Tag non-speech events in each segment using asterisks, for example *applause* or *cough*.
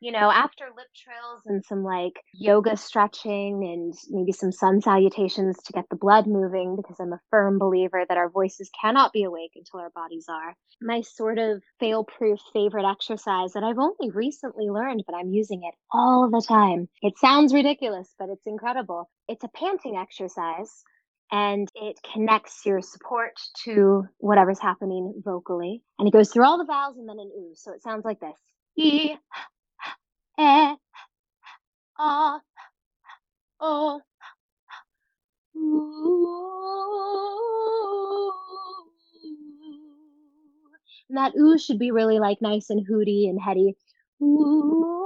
you know, after lip trills and some like yoga stretching and maybe some sun salutations to get the blood moving, because I'm a firm believer that our voices cannot be awake until our bodies are. My sort of fail proof favorite exercise that I've only recently learned, but I'm using it all the time. It sounds ridiculous, but it's incredible. It's a panting exercise and it connects your support to whatever's happening vocally. And it goes through all the vowels and then an ooh. So it sounds like this. E eh, ah, oh, ooh. And that ooh should be really like nice and hooty and heady. Ooh,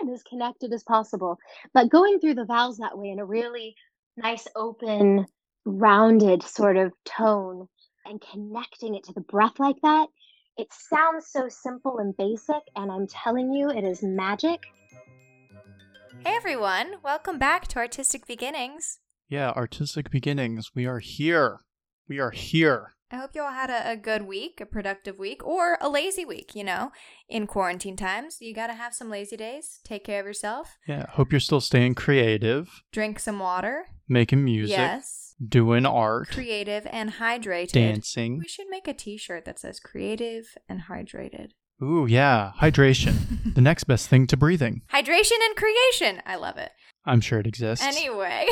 and as connected as possible. But going through the vowels that way in a really nice, open, rounded sort of tone and connecting it to the breath like that it sounds so simple and basic, and I'm telling you, it is magic. Hey everyone, welcome back to Artistic Beginnings. Yeah, Artistic Beginnings. We are here. We are here. I hope you all had a, a, good week, a productive week, or a lazy week. You know, in quarantine times, you got to have some lazy days. Take care of yourself. Yeah, hope you're still staying creative. Drink some water. Making music. Yes. Doing art. Creative and hydrated. Dancing. We should make a t shirt that says creative and hydrated. Ooh, yeah. Hydration. the next best thing to breathing. Hydration and creation. I love it. I'm sure it exists. Anyway,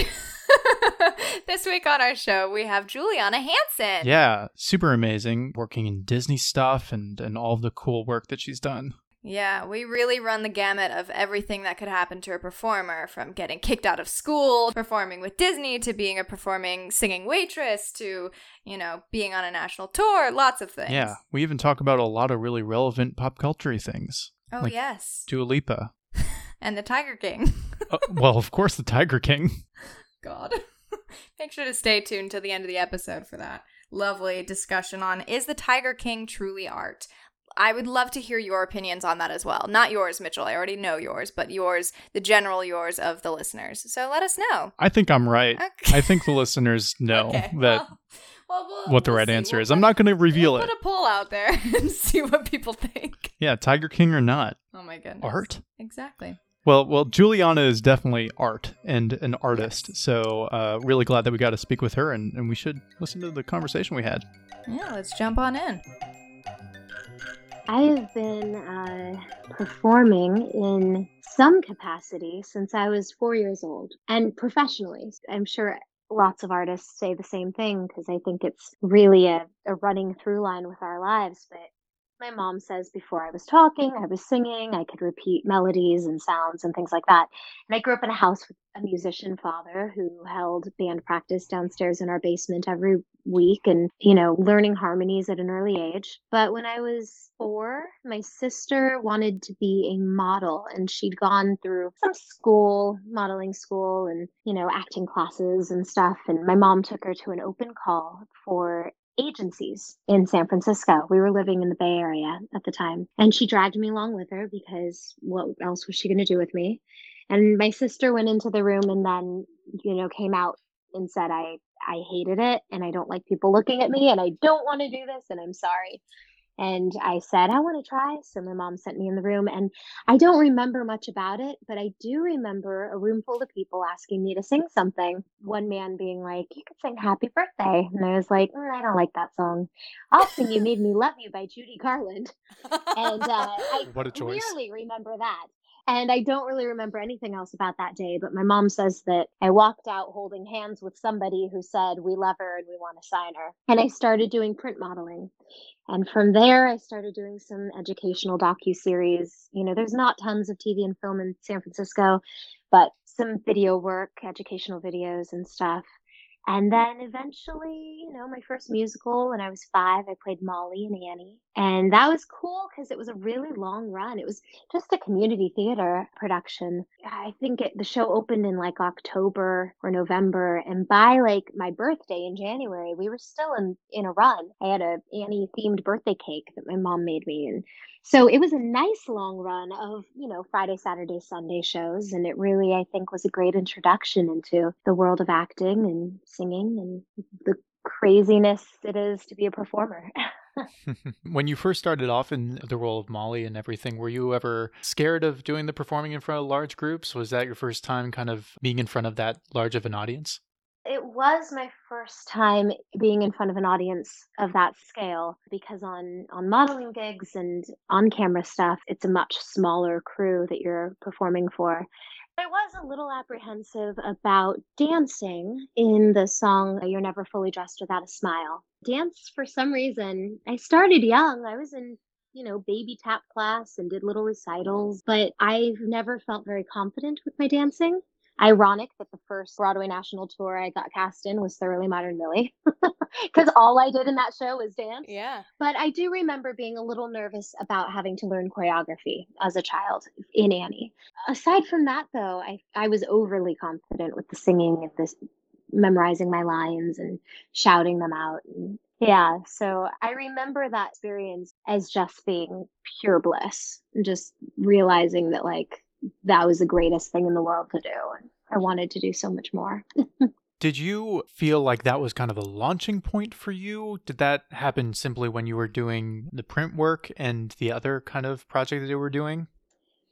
*laughs* this week on our show, we have Juliana Hanson. Yeah, super amazing, working in Disney stuff and, and all of the cool work that she's done. Yeah, we really run the gamut of everything that could happen to a performer from getting kicked out of school, performing with Disney, to being a performing singing waitress, to, you know, being on a national tour, lots of things. Yeah, we even talk about a lot of really relevant pop culture things. Oh, like yes. Dua Lipa. *laughs* and the Tiger King. *laughs* uh, well, of course, the Tiger King. God. *laughs* Make sure to stay tuned to the end of the episode for that lovely discussion on Is the Tiger King truly art? I would love to hear your opinions on that as well. Not yours, Mitchell. I already know yours, but yours, the general yours of the listeners. So let us know. I think I'm right. Okay. I think the listeners *laughs* know okay. that well, well, we'll, what the right answer is. I'm not going to reveal it. Put a poll out there *laughs* and see what people think. Yeah, Tiger King or not. Oh my goodness. Art. Exactly. Well, well, Juliana is definitely art and an artist. Yes. So, uh, really glad that we got to speak with her, and, and we should listen to the conversation we had. Yeah, let's jump on in. I have been uh, performing in some capacity since I was four years old and professionally. I'm sure lots of artists say the same thing because I think it's really a, a running through line with our lives. But my mom says before I was talking, I was singing, I could repeat melodies and sounds and things like that. And I grew up in a house with a musician father who held band practice downstairs in our basement every week and, you know, learning harmonies at an early age. But when I was four, my sister wanted to be a model and she'd gone through some school, modeling school and, you know, acting classes and stuff. And my mom took her to an open call for agencies in San Francisco. We were living in the Bay Area at the time. And she dragged me along with her because what else was she going to do with me? And my sister went into the room and then, you know, came out and said, I, I hated it and I don't like people looking at me and I don't want to do this and I'm sorry. And I said, I want to try. So my mom sent me in the room. And I don't remember much about it, but I do remember a room full of people asking me to sing something. One man being like, You could sing Happy Birthday. And I was like, mm, I don't like that song. I'll sing You Made Me Love You by Judy Garland. And uh, I what a choice. clearly remember that. And I don't really remember anything else about that day, but my mom says that I walked out holding hands with somebody who said, We love her and we want to sign her. And I started doing print modeling. And from there, I started doing some educational docu series. You know, there's not tons of TV and film in San Francisco, but some video work, educational videos and stuff. And then eventually, you know, my first musical when I was five, I played Molly and Annie. And that was cool because it was a really long run. It was just a community theater production. I think it, the show opened in like October or November. And by like my birthday in January, we were still in, in a run. I had a Annie themed birthday cake that my mom made me. And so it was a nice long run of, you know, Friday, Saturday, Sunday shows. And it really, I think, was a great introduction into the world of acting and singing and the craziness it is to be a performer. *laughs* *laughs* when you first started off in the role of Molly and everything, were you ever scared of doing the performing in front of large groups? Was that your first time kind of being in front of that large of an audience? It was my first time being in front of an audience of that scale because on on modeling gigs and on camera stuff, it's a much smaller crew that you're performing for. I was a little apprehensive about dancing in the song You're Never Fully Dressed Without a Smile. Dance, for some reason, I started young. I was in, you know, baby tap class and did little recitals, but I've never felt very confident with my dancing ironic that the first Broadway national tour I got cast in was Thoroughly Modern Millie *laughs* because all I did in that show was dance. Yeah. But I do remember being a little nervous about having to learn choreography as a child in Annie. Aside from that, though, I, I was overly confident with the singing and this memorizing my lines and shouting them out. And yeah, so I remember that experience as just being pure bliss, and just realizing that like that was the greatest thing in the world to do. And I wanted to do so much more. *laughs* Did you feel like that was kind of a launching point for you? Did that happen simply when you were doing the print work and the other kind of project that you were doing?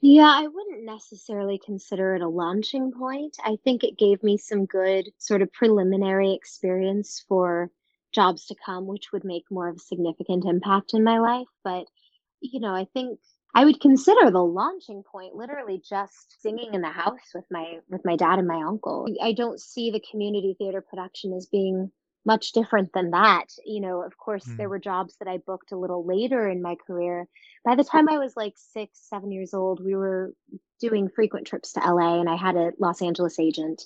Yeah, I wouldn't necessarily consider it a launching point. I think it gave me some good sort of preliminary experience for jobs to come, which would make more of a significant impact in my life. But, you know, I think I would consider the launching point literally just singing in the house with my with my dad and my uncle. I don't see the community theater production as being much different than that. You know, of course, mm. there were jobs that I booked a little later in my career. By the time I was like six, seven years old, we were doing frequent trips to LA, and I had a Los Angeles agent,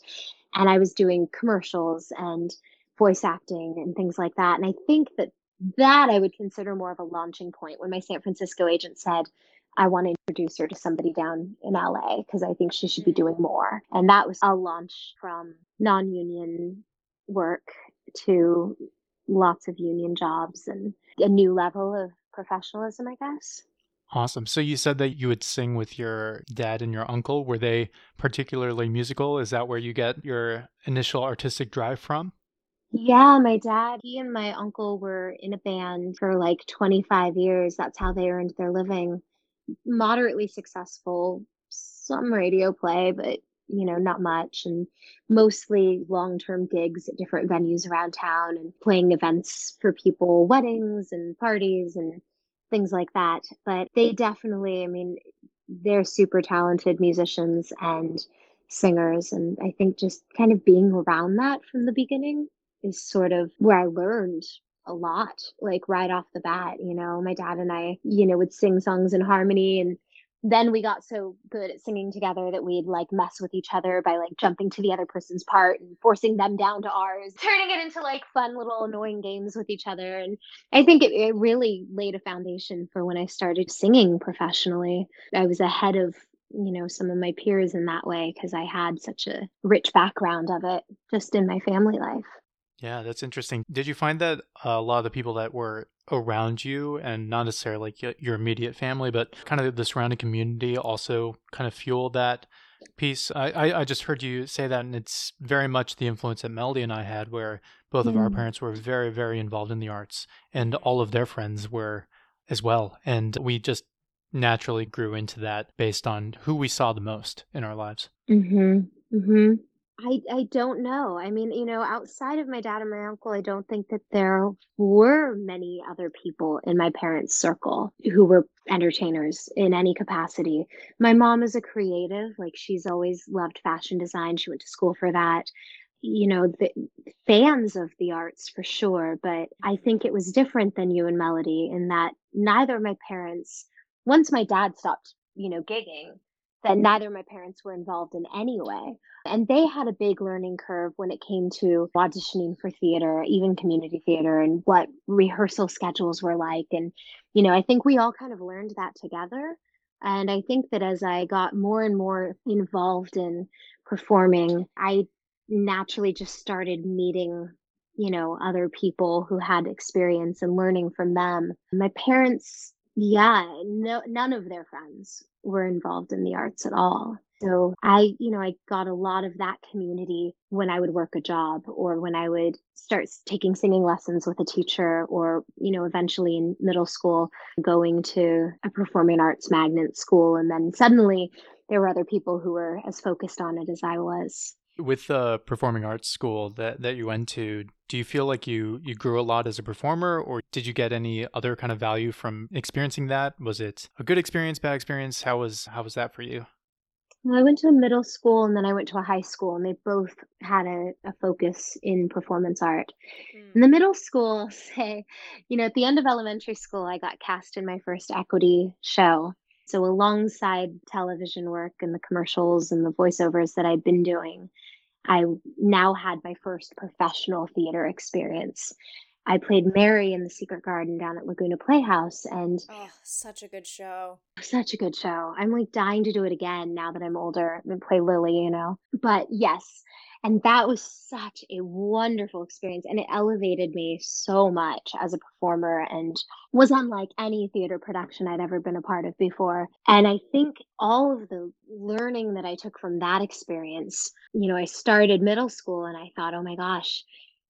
and I was doing commercials and voice acting and things like that. And I think that that I would consider more of a launching point when my San Francisco agent said, I want to introduce her to somebody down in LA because I think she should be doing more. And that was a launch from non union work to lots of union jobs and a new level of professionalism, I guess. Awesome. So you said that you would sing with your dad and your uncle. Were they particularly musical? Is that where you get your initial artistic drive from? Yeah, my dad, he and my uncle were in a band for like 25 years. That's how they earned their living moderately successful, some radio play, but you know, not much, and mostly long term gigs at different venues around town and playing events for people, weddings and parties and things like that. But they definitely, I mean, they're super talented musicians and singers. And I think just kind of being around that from the beginning is sort of where I learned a lot, like right off the bat. You know, my dad and I, you know, would sing songs in harmony and then we got so good at singing together that we'd like mess with each other by like jumping to the other person's part and forcing them down to ours, *laughs* turning it into like fun little annoying games with each other. And I think it, it really laid a foundation for when I started singing professionally. I was ahead of you know some of my peers in that way because I had such a rich background of it just in my family life. Yeah, that's interesting. Did you find that a lot of the people that were around you and not necessarily like your immediate family, but kind of the surrounding community also kind of fueled that piece? I, I, I just heard you say that, and it's very much the influence that Melody and I had, where both mm. of our mm. parents were very, very involved in the arts, and all of their friends were as well. And we just naturally grew into that based on who we saw the most in our lives. Mm-hmm. Mm-hmm. I I don't know. I mean, you know, outside of my dad and my uncle, I don't think that there were many other people in my parents' circle who were entertainers in any capacity. My mom is a creative, like she's always loved fashion design. She went to school for that. You know, the fans of the arts for sure, but I think it was different than you and Melody in that neither of my parents once my dad stopped, you know, gigging, that neither of my parents were involved in any way. And they had a big learning curve when it came to auditioning for theater, even community theater, and what rehearsal schedules were like. And, you know, I think we all kind of learned that together. And I think that as I got more and more involved in performing, I naturally just started meeting you know other people who had experience and learning from them my parents yeah no none of their friends were involved in the arts at all. So i you know i got a lot of that community when i would work a job or when i would start taking singing lessons with a teacher or you know eventually in middle school going to a performing arts magnet school. And then suddenly there were other people who were as focused on it as i was with the performing arts school that, that you went to do you feel like you you grew a lot as a performer or did you get any other kind of value from experiencing that was it a good experience bad experience how was how was that for you well, I went to a middle school and then I went to a high school, and they both had a, a focus in performance art. Mm. In the middle school, *laughs* say, you know, at the end of elementary school, I got cast in my first equity show. So, alongside television work and the commercials and the voiceovers that I'd been doing, I now had my first professional theater experience. I played Mary in The Secret Garden down at Laguna Playhouse and Oh, such a good show. Such a good show. I'm like dying to do it again now that I'm older and play Lily, you know. But yes, and that was such a wonderful experience. And it elevated me so much as a performer and was unlike any theater production I'd ever been a part of before. And I think all of the learning that I took from that experience, you know, I started middle school and I thought, oh my gosh,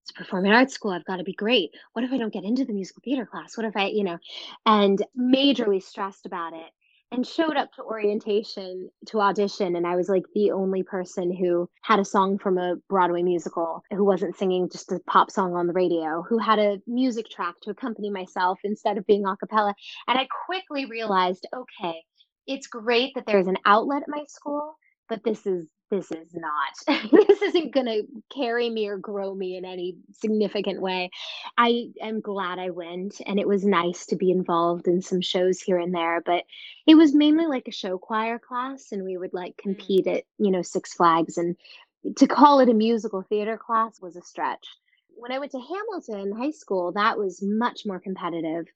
it's performing arts school. I've got to be great. What if I don't get into the musical theater class? What if I, you know, and majorly stressed about it and showed up to orientation to audition and i was like the only person who had a song from a broadway musical who wasn't singing just a pop song on the radio who had a music track to accompany myself instead of being a cappella. And i quickly realized okay it's great that there's an outlet at my school but this is this is not *laughs* this isn't going to carry me or grow me in any significant way i am glad i went and it was nice to be involved in some shows here and there but it was mainly like a show choir class and we would like mm. compete at you know six flags and to call it a musical theater class was a stretch when I went to Hamilton High School, that was much more competitive.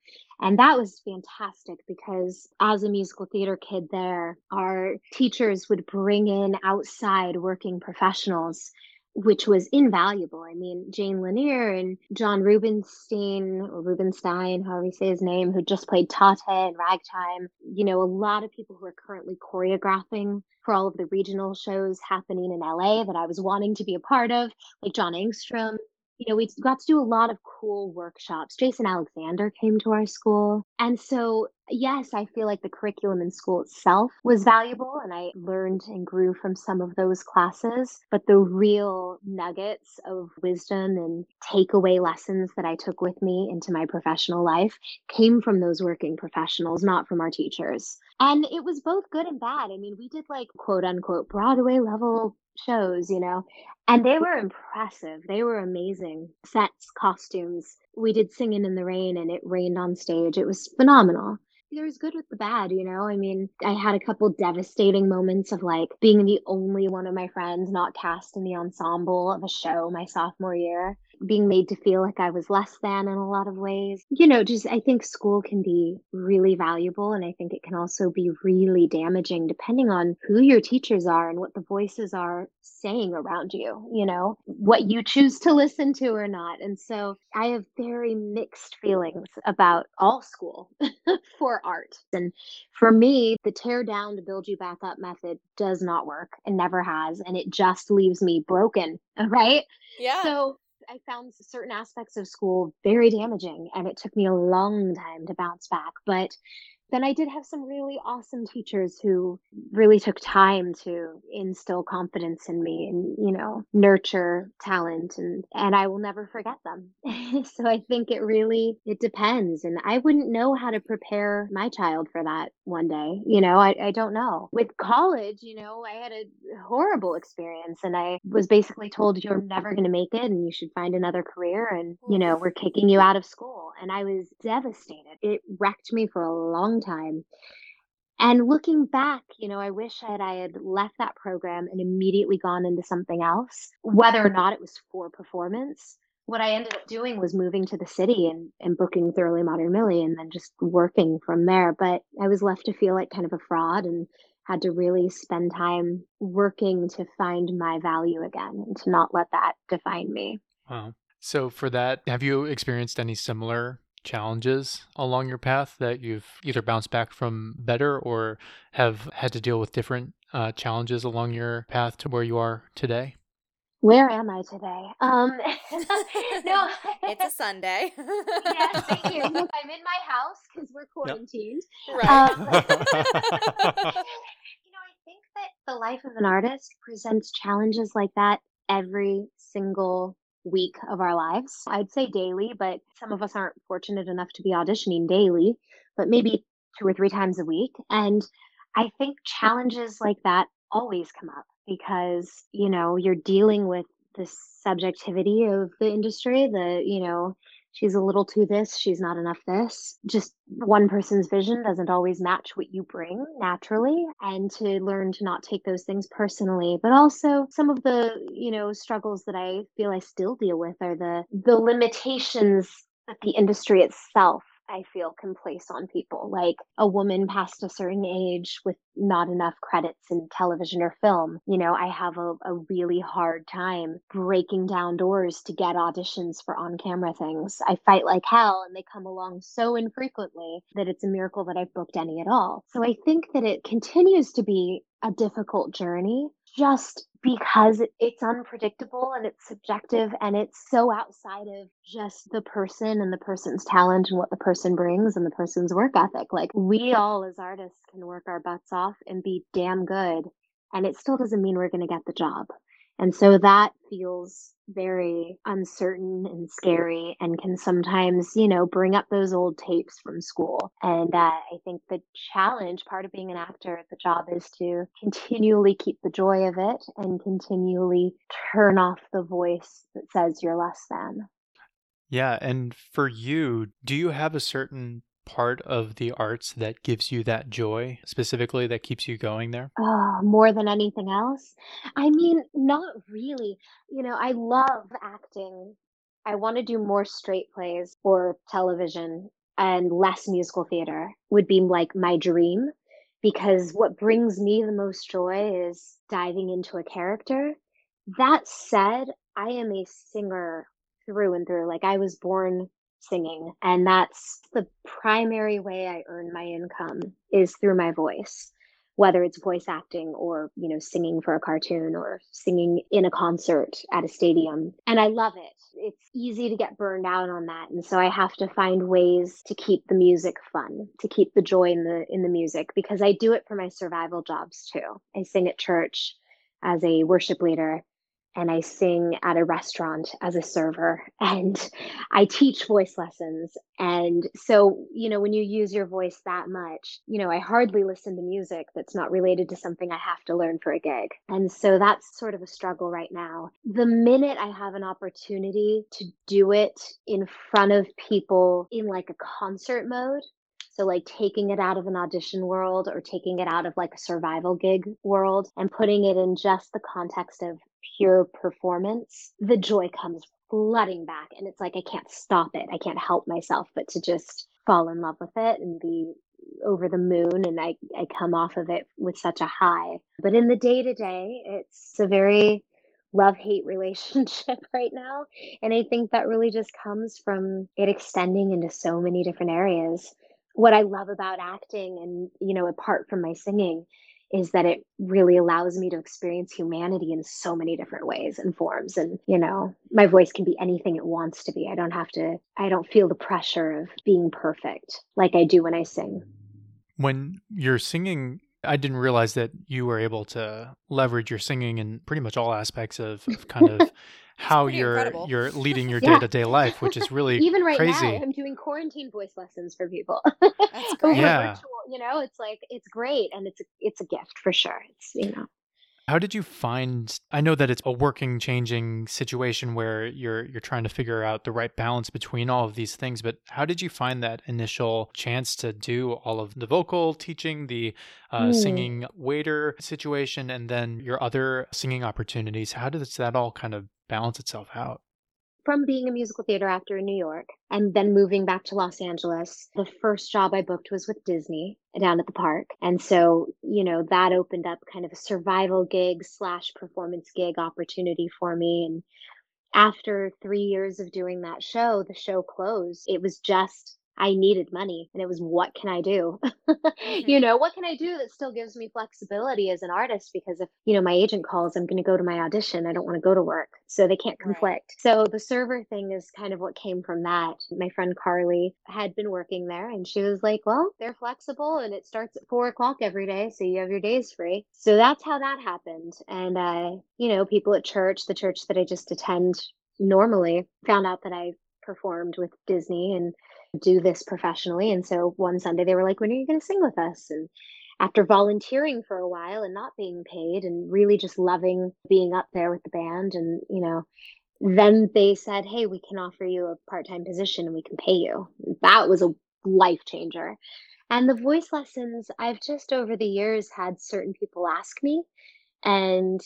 And that was fantastic because as a musical theater kid there, our teachers would bring in outside working professionals which was invaluable. I mean, Jane Lanier and John Rubinstein or Rubenstein, however you say his name, who just played Tateh and Ragtime. You know, a lot of people who are currently choreographing for all of the regional shows happening in LA that I was wanting to be a part of, like John Engstrom you know, we got to do a lot of cool workshops. Jason Alexander came to our school. And so, yes, I feel like the curriculum in school itself was valuable and I learned and grew from some of those classes. But the real nuggets of wisdom and takeaway lessons that I took with me into my professional life came from those working professionals, not from our teachers. And it was both good and bad. I mean, we did like quote unquote Broadway level shows, you know, and they were impressive. They were amazing sets, costumes. We did Singing in the Rain and it rained on stage. It was phenomenal. There was good with the bad, you know. I mean, I had a couple devastating moments of like being the only one of my friends not cast in the ensemble of a show my sophomore year being made to feel like I was less than in a lot of ways. You know, just I think school can be really valuable and I think it can also be really damaging depending on who your teachers are and what the voices are saying around you, you know, what you choose to listen to or not. And so I have very mixed feelings about all school *laughs* for art. And for me, the tear down to build you back up method does not work and never has. And it just leaves me broken, *laughs* right? Yeah. So I found certain aspects of school very damaging, and it took me a long time to bounce back. But then I did have some really awesome teachers who really took time to instill confidence in me and, you know, nurture talent and and I will never forget them. *laughs* so I think it really it depends and I wouldn't know how to prepare my child for that one day. You know, I, I don't know. With college, you know, I had a horrible experience and I was basically told you're never going to make it and you should find another career and, you know, we're kicking you out of school and I was devastated. It wrecked me for a long time. And looking back, you know, I wish that I had left that program and immediately gone into something else, whether or not it was for performance. What I ended up doing was moving to the city and, and booking Thoroughly Modern Millie and then just working from there. But I was left to feel like kind of a fraud and had to really spend time working to find my value again and to not let that define me. Wow. So, for that, have you experienced any similar challenges along your path that you've either bounced back from better or have had to deal with different uh, challenges along your path to where you are today? Where am I today? Um, *laughs* no, it's a Sunday. yes, thank you. *laughs* Look, I'm in my house because we're quarantined. Yep. Right. Um, *laughs* you know, I think that the life of an artist presents challenges like that every single week of our lives. I'd say daily, but some of us aren't fortunate enough to be auditioning daily, but maybe two or three times a week. And I think challenges like that always come up because, you know, you're dealing with the subjectivity of the industry, the, you know, she's a little too this, she's not enough this. Just one person's vision doesn't always match what you bring naturally and to learn to not take those things personally. But also some of the, you know, struggles that I feel I still deal with are the the limitations that the industry itself I feel can place on people. Like a woman past a certain age with not enough credits in television or film. You know, I have a, a really hard time breaking down doors to get auditions for on camera things. I fight like hell and they come along so infrequently that it's a miracle that I've booked any at all. So I think that it continues to be a difficult journey just because it's unpredictable and it's subjective and it's so outside of just the person and the person's talent and what the person brings and the person's work ethic. Like we all as artists can work our butts off and be damn good and it still doesn't mean we're going to get the job. And so that feels very uncertain and scary and can sometimes, you know, bring up those old tapes from school. And uh, I think the challenge, part of being an actor, the job is to continually keep the joy of it and continually turn off the voice that says you're less than. Yeah. And for you, do you have a certain part of the arts that gives you that joy specifically that keeps you going there? Oh, more than anything else? I mean, not really. You know, I love acting. I want to do more straight plays or television and less musical theater would be like my dream because what brings me the most joy is diving into a character. That said, I am a singer through and through. Like I was born singing and that's the primary way i earn my income is through my voice whether it's voice acting or you know singing for a cartoon or singing in a concert at a stadium and i love it. It's easy to get burned out on that and so i have to find ways to keep the music fun to keep the joy in the in the music because i do it for my survival jobs too. I sing at church as a worship leader and I sing at a restaurant as a server *laughs* and I teach voice lessons. And so, you know, when you use your voice that much, you know, I hardly listen to music that's not related to something I have to learn for a gig. And so that's sort of a struggle right now. The minute I have an opportunity to do it in front of people in like a concert mode, so, like taking it out of an audition world or taking it out of like a survival gig world and putting it in just the context of pure performance, the joy comes flooding back. And it's like, I can't stop it. I can't help myself but to just fall in love with it and be over the moon. And I, I come off of it with such a high. But in the day to day, it's a very love hate *laughs* relationship right now. And I think that really just comes from it extending into so many different areas. What I love about acting and, you know, apart from my singing, is that it really allows me to experience humanity in so many different ways and forms. And you know my voice can be anything it wants to be. I don't have to i don't feel the pressure of being perfect like i do when i sing. When you're singing I didn't realize that you were able to leverage your singing in pretty much all aspects of, of kind of *laughs* how you're incredible. you're leading your day to day life, which is really *laughs* even right crazy. now. I'm doing quarantine voice lessons for people. That's *laughs* great. yeah. Virtual, you know, it's like it's great and it's a, it's a gift for sure. It's you know. How did you find I know that it's a working changing situation where you're you're trying to figure out the right balance between all of these things, but how did you find that initial chance to do all of the vocal teaching, the uh, mm. singing waiter situation and then your other singing opportunities? How does that all kind of balance itself out? from being a musical theater actor in New York and then moving back to Los Angeles, the first job I booked was with Disney down at the park. And so, you know, that opened up kind of a survival gig slash performance gig opportunity for me. And after three years of doing that show, the show closed. It was just I needed money and it was what can I do? *laughs* mm-hmm. You know, what can I do that still gives me flexibility as an artist? Because if, you know, my agent calls, I'm going to go to my audition. I don't want to go to work. So they can't conflict. Right. So the server thing is kind of what came from that. My friend Carly had been working there and she was like, well, they're flexible and it starts at four o'clock every day. So you have your days free. So that's how that happened. And, uh, you know, people at church, the church that I just attend normally found out that I performed with Disney and do this professionally. And so one Sunday they were like, when are you going to sing with us? And after volunteering for a while and not being paid and really just loving being up there with the band and, you know, then they said, hey, we can offer you a part time position and we can pay you. That was a life changer. And the voice lessons, I've just over the years had certain people ask me, and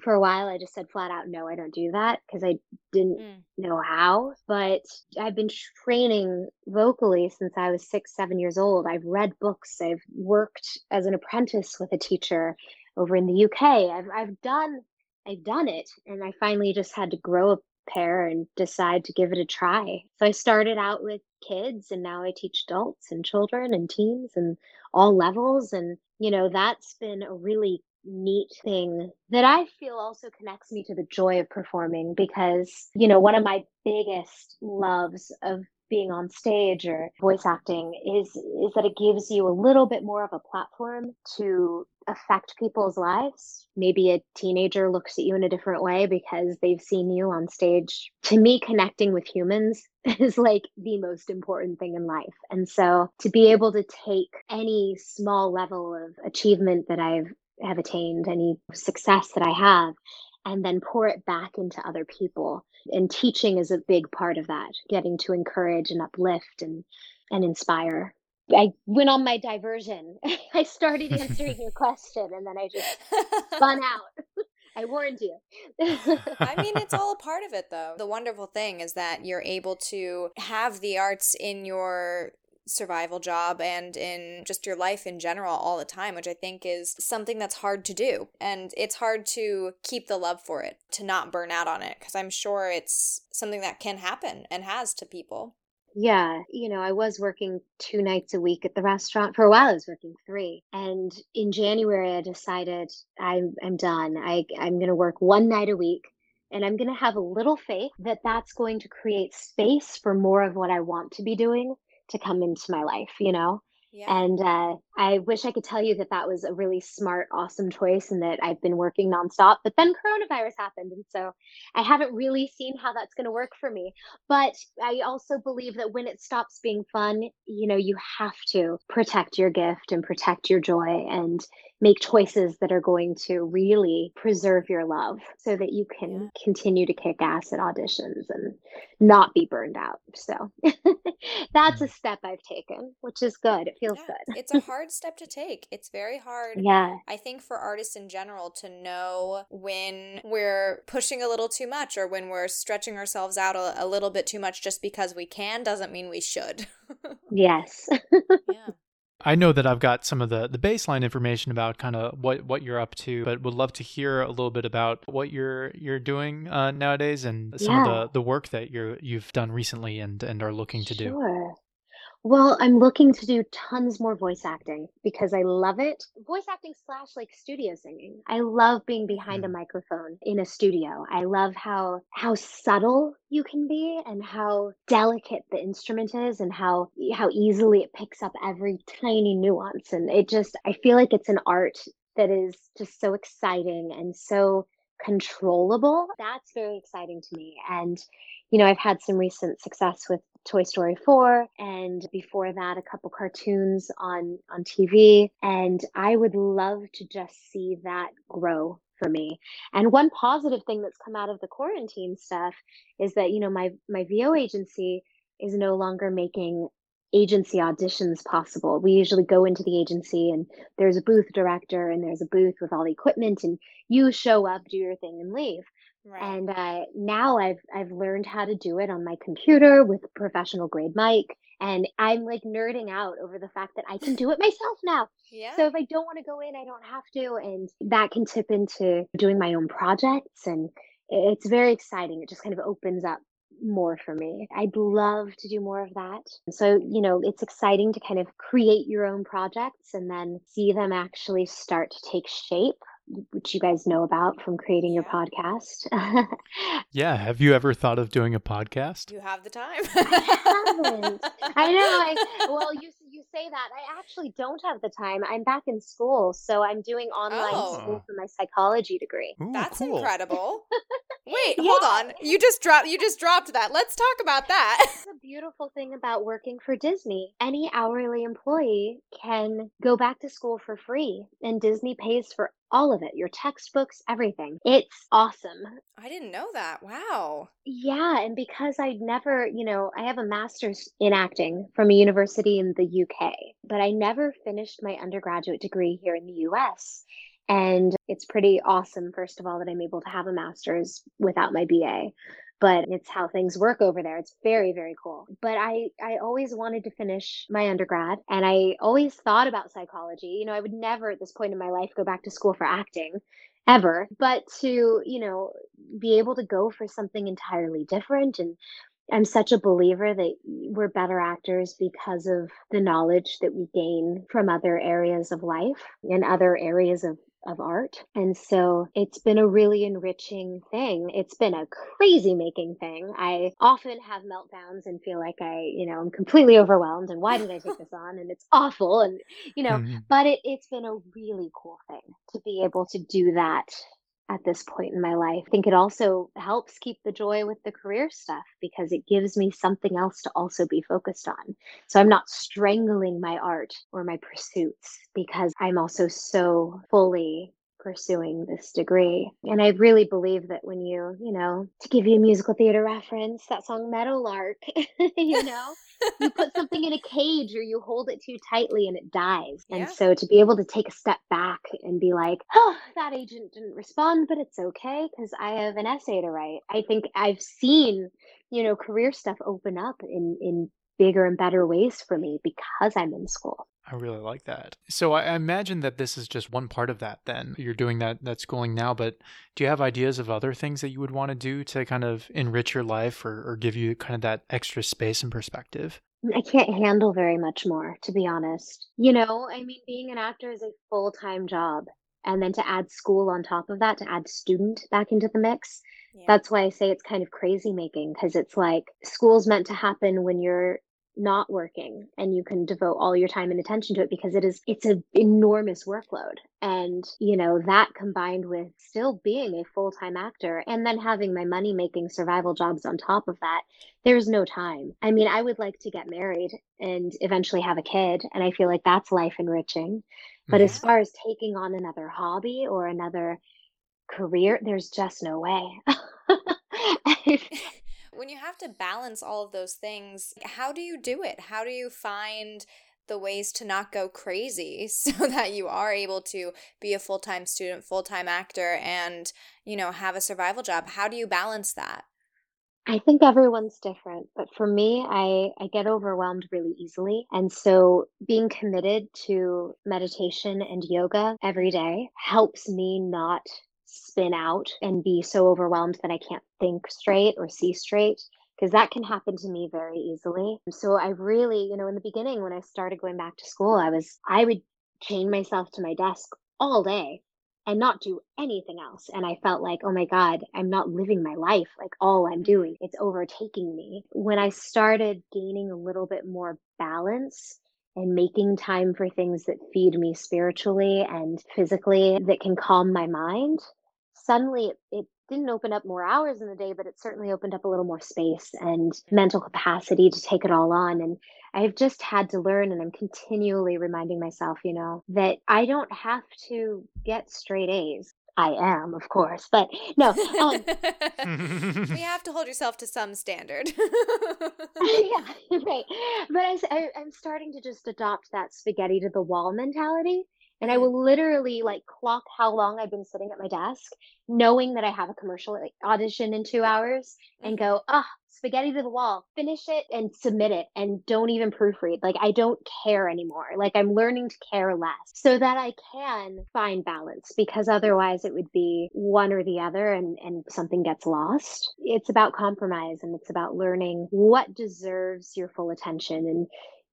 for a while i just said flat out no i don't do that because i didn't mm. know how but i've been training vocally since i was six seven years old. I've read books. I've worked as an apprentice with a teacher over in the uk i've, I've done i've done it and i finally just had to grow a pair and decide to give it a try. So i started out with kids and now i teach adults and children and teens and all levels and you know that's been a really neat thing that I feel also connects me to the joy of performing because, you know, one of my biggest loves of being on stage or voice acting is is that it gives you a little bit more of a platform to affect people's lives. Maybe a teenager looks at you in a different way because they've seen you on stage. To me, connecting with humans *laughs* is like the most important thing in life. And so to be able to take any small level of achievement that I've have attained, any success that I have, and then pour it back into other people. And teaching is a big part of that, getting to encourage and uplift and and inspire. I went on my diversion. *laughs* I started answering your *laughs* question and then I just spun *laughs* out. I warned you. I mean, it's all a part of it, though. The wonderful thing is that you're able to have the arts in your survival job and in just your life in general all the time, which I think is something that's hard to do. And it's hard to keep the love for it, to not burn out on it, because I'm sure it's something that can happen and has to people. Yeah, you know, I was working two nights a week at the restaurant. For a while, I was working three. And in January, I decided I'm, I'm done. I, I'm going to work one night a week and I'm going to have a little faith that that's going to create space for more of what I want to be doing to come into my life, you know? Yeah. And uh, I wish I could tell you that that was a really smart, awesome choice and that I've been working nonstop. But then coronavirus happened. And so I haven't really seen how that's going to work for me. But I also believe that when it stops being fun, you know, you have to protect your gift and protect your joy and make choices that are going to really preserve your love so that you can yeah. continue to kick ass at auditions and not be burned out. So *laughs* that's a mm. step I've taken, which is good. It feels yeah, good. it's a *laughs* hard step to take. It's very hard. Yeah. I think for artists in general to know when we're pushing a little too much or when we're stretching ourselves out a, a little bit too much just because we can doesn't mean we should. *laughs* yes. yeah. I know that I've got some of the, the baseline information about kind of what, what you're up to, but would love to hear a little bit about what you're you're doing uh, nowadays and some yeah. of the, the work that you're you've done recently and, and are looking to sure. do. Well, I'm looking to do tons more voice acting because I love it. Voice acting slash like studio singing. I love being behind a mm. microphone in a studio. I love how how subtle you can be and how delicate the instrument is and how how easily it picks up every tiny nuance and it just I feel like it's an art that is just so exciting and so controllable. That's very exciting to me. And, you know, I've had some recent success with Toy Story 4 and before that a couple cartoons on on TV and I would love to just see that grow for me. And one positive thing that's come out of the quarantine stuff is that, you know, my my VO agency is no longer making agency auditions possible. We usually go into the agency and there's a booth director and there's a booth with all the equipment and you show up, do your thing and leave. Right. And uh, now I've I've learned how to do it on my computer with a professional grade mic, and I'm like nerding out over the fact that I can do it myself now. Yeah. So if I don't want to go in, I don't have to, and that can tip into doing my own projects, and it's very exciting. It just kind of opens up more for me. I'd love to do more of that. So, you know, it's exciting to kind of create your own projects and then see them actually start to take shape which you guys know about from creating your podcast. *laughs* yeah. Have you ever thought of doing a podcast? You have the time. I haven't. I know. *laughs* I, well, you you say that. I actually don't have the time. I'm back in school, so I'm doing online oh. school for my psychology degree. Ooh, That's cool. incredible. *laughs* Wait, hold on. You just dropped you just dropped that. Let's talk about that. That's a beautiful thing about working for Disney. Any hourly employee can go back to school for free and Disney pays for all of it your textbooks everything. It's awesome. I didn't know that. Wow. Yeah and because i'd never you know i have a master's in acting from a university in the uk but i never finished my undergraduate degree here in the us and it's pretty awesome first of all that i'm able to have a master's without my ba but it's how things work over there. It's very, very cool. But I, I always wanted to finish my undergrad and I always thought about psychology. You know, I would never at this point in my life go back to school for acting ever, but to, you know, be able to go for something entirely different and I'm such a believer that we're better actors because of the knowledge that we gain from other areas of life and other areas of of art. And so it's been a really enriching thing. It's been a crazy making thing. I often have meltdowns and feel like I, you know, I'm completely overwhelmed and why did I take this on? And it's awful. And, you know, mm-hmm. but it, it's been a really cool thing to be able to do that at this point in my life. I think it also helps keep the joy with the career stuff because it gives me something else to also be focused on. So I'm not strangling my art or my pursuits because I'm also so fully pursuing this degree. And I really believe that when you, you know, to give you a musical theater reference, that song Meadowlark, *laughs* you know, you put *laughs* something in a cage or you hold it too tightly and it dies. Yeah. And so to be able to take a step back and be like, oh, that agent didn't respond, but it's okay because I have an essay to write. I think I've seen, you know, career stuff open up in in bigger and better ways for me because I'm in school. I really like that. So I imagine that this is just one part of that then. You're doing that that schooling now, but do you have ideas of other things that you would want to do to kind of enrich your life or, or give you kind of that extra space and perspective? Mm, I can't handle very much more, to be honest. You know, I mean, being an actor is a full time job. And then to add school on top of that, to add student back into the mix, yeah. that's why I say it's kind of crazy making because it's like school's meant to happen when you're not working and you can devote all your time and attention to it because it is it's an enormous workload. And you know that combined with still being a full-time actor and then having my money making survival jobs on top of that there's no time. I mean i would like to get married and eventually have a kid and i feel like that's life enriching. But yeah. as mm-hmm. far as taking on another hobby or another career there's just no way *laughs* when you have to balance all of those things, how do you do it? How do you find the ways to not go crazy *laughs* so that you are able to be a full-time student, full-time actor and, you know, have a survival job? How do you balance that? I think everyone's different, but for me, I, I get overwhelmed really easily. And so being committed to meditation and yoga every day helps me not spin out and be so overwhelmed that I can't think straight or see straight because that can happen to me very easily. So I really, you know, in the beginning when I started going back to school, I was I would chain myself to my desk all day and not do anything else. And I felt like, oh my God, I'm not living my life. Like all I'm doing, it's overtaking me. When I started gaining a little bit more balance and making time for things that feed me spiritually and physically that can calm my mind, suddenly it, it didn't open up more hours in the day, but it certainly opened up a little more space and mental capacity to take it all on. And I've just had to learn, and I'm continually reminding myself, you know, that I don't have to get straight A's. I am, of course, but no. Um, *laughs* we have to hold yourself to some standard. *laughs* yeah, *laughs* right. But I, I, I'm starting to just adopt that spaghetti to the wall mentality. And I Mhm. will literally like clock how long I've been sitting at my desk, knowing that I have a commercial like, audition in two hours, and go, ah, spaghetti to the wall, finish it and submit it, and don't even proofread. Like, I don't care anymore. Like, I'm learning to care less so that I can find balance because otherwise it would be one or the other and, and something gets lost. It's about compromise and it's about learning what deserves your full attention. And,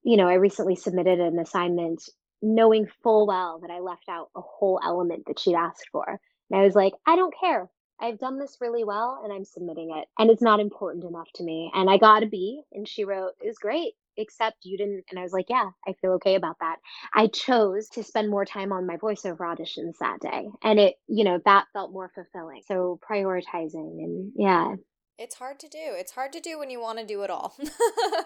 you know, I recently submitted an assignment knowing full well that I left out a whole element that she'd asked for. And I was like, I don't care. I've done this really well and I'm submitting it. And it's not important enough to me. And I got a B. And she wrote, It was great, except you didn't. And I was like, Yeah, I feel okay about that. I chose to spend more time on my voiceover auditions that day. And it, you know, that felt more fulfilling. So prioritizing and yeah, it's hard to do. It's hard to do when you want to do it all.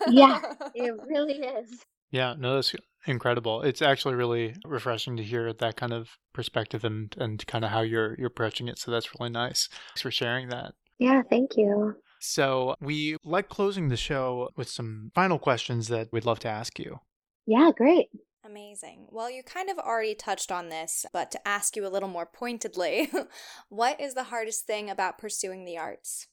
Yeah. *laughs* it really is. Yeah, no, that's incredible. It's actually really refreshing to hear that kind of perspective and and kind of how you're you're approaching it. So that's really nice. Thanks for sharing that. Yeah, thank you. So we like closing the show with some final questions that we'd love to ask you. Yeah, great. Amazing. Well, you kind of already touched on this, but to ask you a little more pointedly, *laughs* what is the hardest thing about pursuing the arts?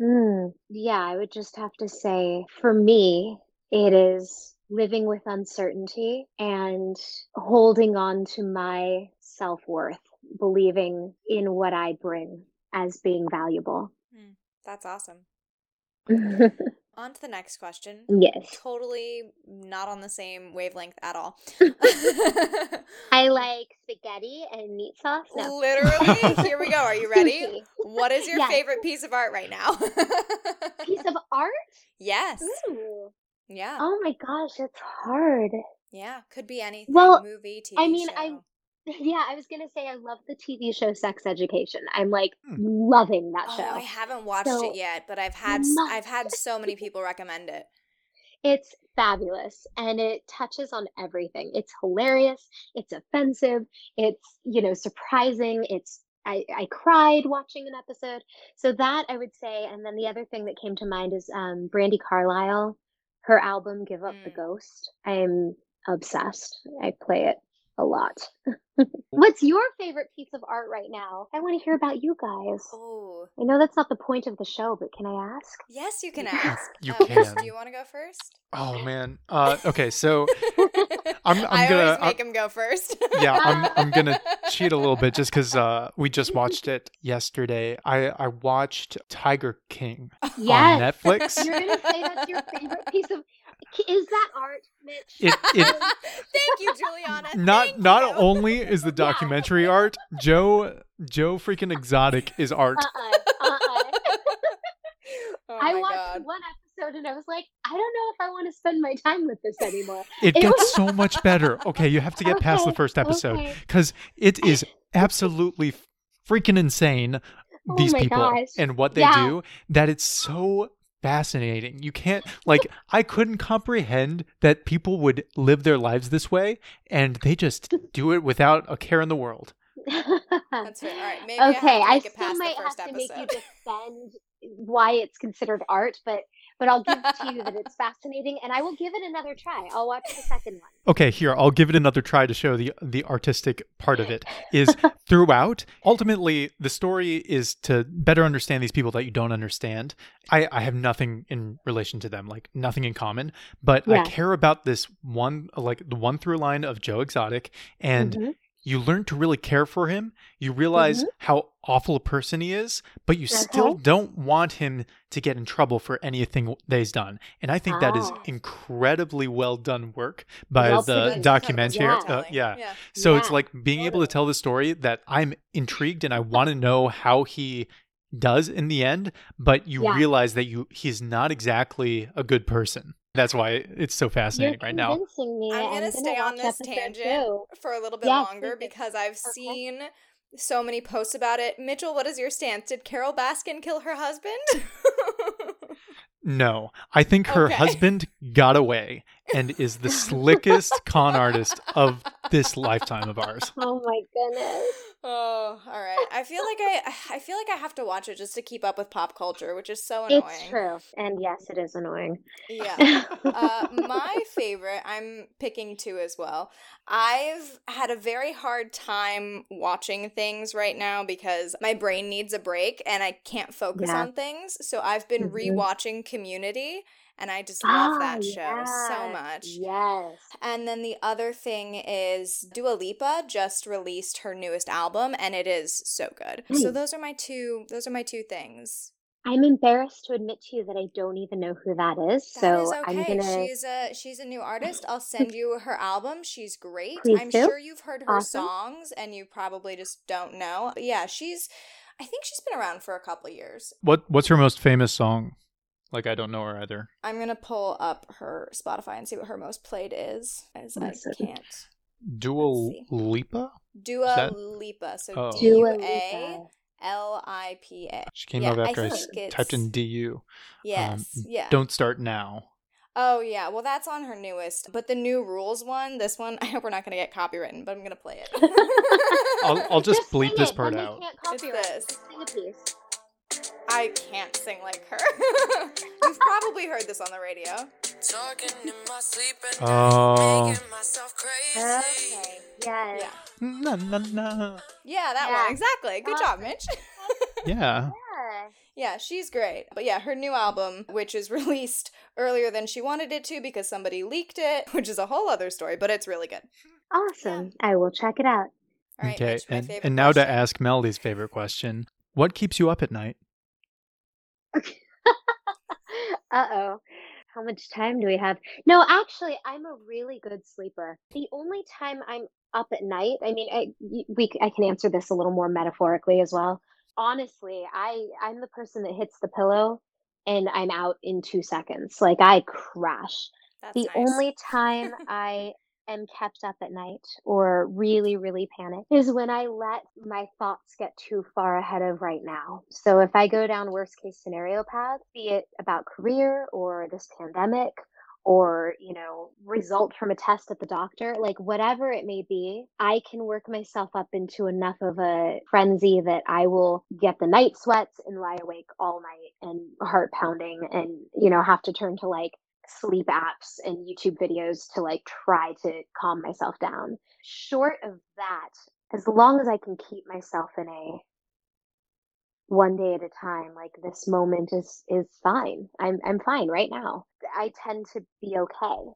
Mm, yeah, I would just have to say for me, it is living with uncertainty and holding on to my self worth, believing in what I bring as being valuable. Hmm, that's awesome. *laughs* On to the next question. Yes. Totally not on the same wavelength at all. *laughs* I *laughs* like spaghetti and meat sauce. No. Literally, here we go. Are you ready? What is your Yes. favorite piece of art right now? Piece of art? yes. Ooh. Yeah. Oh my gosh, it's hard. Yeah. Could be anything. Well, movie, TV I mean, show. I'm- *laughs* Yeah, I was gonna say I love the TV show Sex Education. I'm like Hmm. loving that Oh, show. I haven't watched So, it yet, but I've had I've had so many *laughs* people recommend it. It's fabulous and it touches on everything. It's hilarious, it's offensive, it's, you know, surprising, it's I, I cried watching an episode. So that I would say, and then the other thing that came to mind is um Brandi Carlile, her album Give Up the Mm. Ghost. I'm obsessed. I play it a lot. *laughs* What's your favorite piece of art right now? I want to hear about you guys. Oh, I know that's not the point of the show, but can I ask? yes, you can ask. *laughs* You Oh, can. Do you want to go first? Oh man. Uh, okay, so *laughs* I'm- I'm I gonna- always I'm- make him go first. yeah, I'm I'm gonna cheat a little bit just because uh, we just watched it yesterday. I I watched Tiger King Yes. on Netflix. You're gonna say that's your favorite piece of. Is that art, Mitch? It *laughs* it *laughs* Thank you, Juliana. *laughs* not Thank not you. only is the documentary art, Joe Joe freaking exotic is art. Uh-uh, uh-uh. Oh I watched God. one episode and I was like, I don't know if I want to spend my time with this anymore. It It gets was- so much better. Okay, you have to get past the first episode okay. because it is absolutely freaking insane. Oh These my people gosh. and what they Yeah. do that it's so fascinating. You can't like I couldn't comprehend that people would live their lives this way and they just *laughs* do it without a care in the world. That's fair. All right, maybe I have okay, to I make it still past might the have first to make you defend why it's considered art, but but I'll give to you that it's fascinating, and I will give it another try. I'll watch the second one. Okay, here I'll give it another try to show the the artistic part of it is throughout. Ultimately, the story is to better understand these people that you don't understand. I I have nothing in relation to them, like nothing in common, but I care about this one like the one through line of Joe Exotic and Mhm. You learn to really care for him. You realize how awful a person he is, but you still Uh-huh. don't want him to get in trouble for anything that he's done. And I think that is Ah. incredibly well done work by Well the documentary. Yeah. Uh, yeah. yeah. So it's like being able to tell the story that I'm intrigued and I want to know how he does in the end, but you Yeah. realize that you he's not exactly a good person. That's why it's so You're fascinating right now. convincing me. I'm gonna stay on this tangent two. for a little bit Yeah, longer because I've Okay. seen so many posts about it. Mitchell, what is your stance? Did Carole Baskin kill her husband? *laughs* No, I think her Okay. husband got away and is the slickest con artist of this lifetime of ours. Oh my goodness. Oh, all right. I feel like I I feel like I have to watch it just to keep up with pop culture, which is so annoying. It's true. And yes, it is annoying. Yeah. *laughs* Uh, my favorite, I'm picking two as well. I've had a very hard time watching things right now because my brain needs a break and I can't focus Yeah. on things. So I've been Mhm. rewatching Community and I just love Ah, that show so yes, much. Yes. And then the other thing is Dua Lipa just released her newest album and it is so good. So mm. those are my two those are my two things. I'm embarrassed to admit to you that I don't even know who that is. That so is I'm gonna She's a she's a new *gasps* artist. I'll send you her album. She's great. Please I'm do. sure you've heard her Awesome. songs and you probably just don't know. But yeah, she's I think she's been around for a couple years. What What's her most famous song? Like I don't know her either. I'm gonna pull up her Spotify and see what her most played is, as I can't. Dua Let's see. Lipa. Dua that- Lipa. So Oh. D U A Lipa. L I P A. She came Yeah, up after I, think s- typed in DU. Um, yes. yeah. Don't start now. Oh yeah, well that's on her newest, but the new rules one, this one, *laughs* I hope we're not gonna get copywritten, but I'm gonna play it. I'll I'll just, bleep this it, part out. Can't It's copyright. this. I can't sing like her. *laughs* You've probably heard this on the radio. Talking in my sleep at Oh. night, making myself crazy. Okay. Yes. Yeah. Na, na, na. Yeah, that Yeah. one exactly. Good job, Mitch. Yeah. Yeah. yeah, she's great. But yeah, her new album, which is *laughs* released earlier than she wanted it to because somebody leaked it, *laughs* which is a whole other story, but it's really good. Awesome. I will check it out. All right, okay. Mitch, my and and now to ask Melody's favorite question: What keeps you up at night? *laughs* uh oh. How much time do we have? No, actually, I'm a really good sleeper. The only time I'm up at night, I mean, I we I can answer this a little more metaphorically as well. Honestly, I I'm the person that hits the pillow and I'm out in 2 seconds. Like I crash. That's The nice. only time *laughs* I am kept up at night or really, really panic is when I let my thoughts get too far ahead of right now. So if I go down worst case scenario path, be it about career or this pandemic or, you know, result from a test at the doctor, like whatever it may be, I can work myself up into enough of a frenzy that I will get the night sweats and lie awake all night and heart pounding and, you know, have to turn to like sleep apps and YouTube videos to like try to calm myself down. Short of that, as long as I can keep myself in a one day at a time, like this moment is is fine. I'm I'm fine right now. I tend to be okay.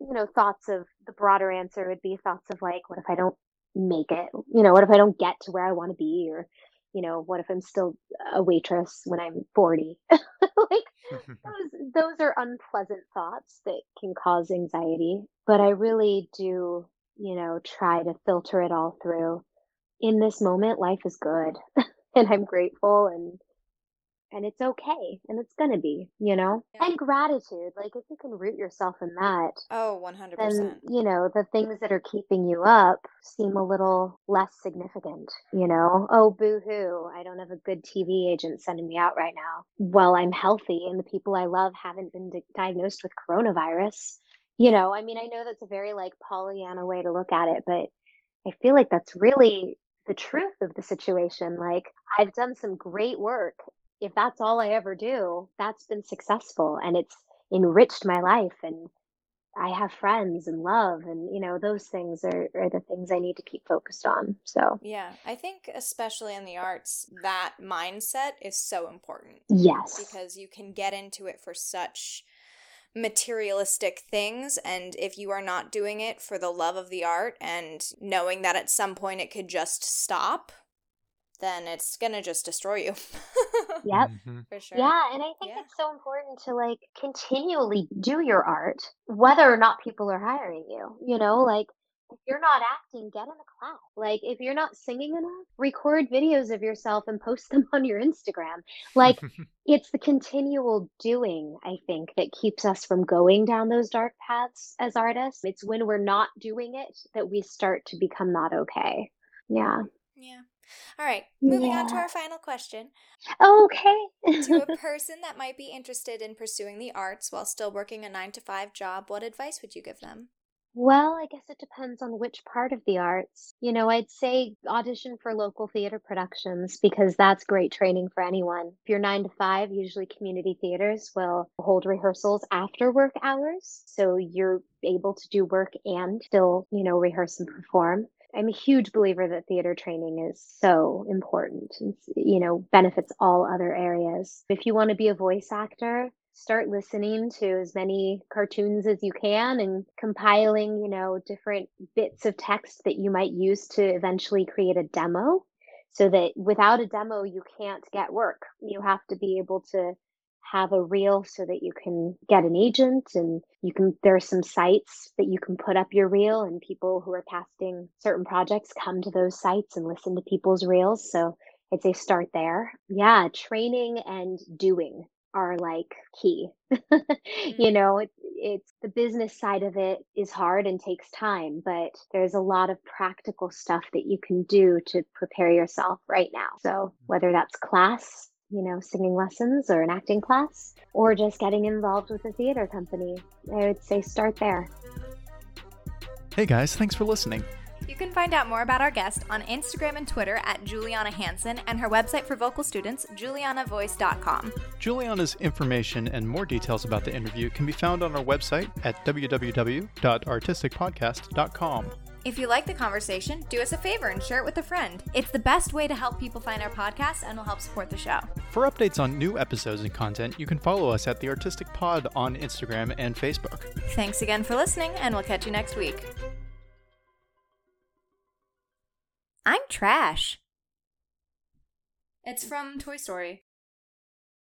You know, thoughts of the broader answer would be thoughts of like, what if I don't make it? You know, what if I don't get to where I want to be or you know, what if I'm still a waitress when I'm 40? *laughs* like *laughs* those those are unpleasant thoughts that can cause anxiety but i really do you know try to filter it all through in this moment life is good *laughs* and i'm grateful and and it's okay and it's gonna be you know Yeah. and gratitude like if you can root yourself in that Oh, 100%. then you know the things that are keeping you up seem a little less significant you know oh boo-hoo i don't have a good tv agent sending me out right now well i'm healthy and the people i love haven't been di- diagnosed with coronavirus you know i mean i know that's a very like pollyanna way to look at it but i feel like that's really the truth of the situation like i've done some great work if that's all i ever do that's been successful and it's enriched my life and I have friends and love and you know those things are, are the things I need to keep focused on. So yeah, I think especially in the arts, that mindset is so important. yes. because you can get into it for such materialistic things and if you are not doing it for the love of the art and knowing that at some point it could just stop then it's gonna just destroy you *laughs* *laughs* Yep. Mhm. for sure Yeah, and I think Yeah. it's so important to like continually do your art whether or not people are hiring you. You know, like if you're not acting, get in a class. Like if you're not singing enough, record videos of yourself and post *laughs* them on your Instagram. Like *laughs* it's the continual doing, I think, that keeps us from going down those dark paths as artists. It's when we're not doing it that we start to become not okay. Yeah. yeah all right moving on to our final question Okay. to a *laughs* person that might be interested in pursuing the arts while still working a nine to five job what advice would you give them Well, I guess it depends on which part of the arts. You know, I'd say audition for local theater productions because that's great training for anyone. If you're nine to five, usually community theaters will hold rehearsals after work hours. So you're able to do work and still, you know, rehearse and perform. I'm a huge believer that theater training is so important and, you know, benefits all other areas. If you want to be a voice actor, start listening to as many cartoons as you can and compiling, you know, different bits of text that you might use to eventually create a demo so that without a demo you can't get work. You have to be able to have a reel so that you can get an agent and you can there are some sites that you can put up your reel and people who are casting certain projects come to those sites and listen to people's reels. So i'd say start there. Yeah training and doing are like key. *laughs* Mm-hmm. You know it, it's the business side of it is hard and takes time but there's a lot of practical stuff that you can do to prepare yourself right now. So mm-hmm. whether that's class you know, singing lessons or an acting class, or just getting involved with a theater company. I would say start there. Hey guys, thanks for listening. You can find out more about our guest on Instagram and Twitter at Juliana Hanson and her website for vocal students, julianavoice.com. Juliana's information and more details about the interview can be found on our website at www.artisticpodcast.com. If you like the conversation, do us a favor and share it with a friend. It's the best way to help people find our podcast and will help support the show. For updates on new episodes and content, you can follow us at The Artistic Pod on Instagram and Facebook. Thanks again for listening, and we'll catch you next week. I'm trash. It's from Toy Story.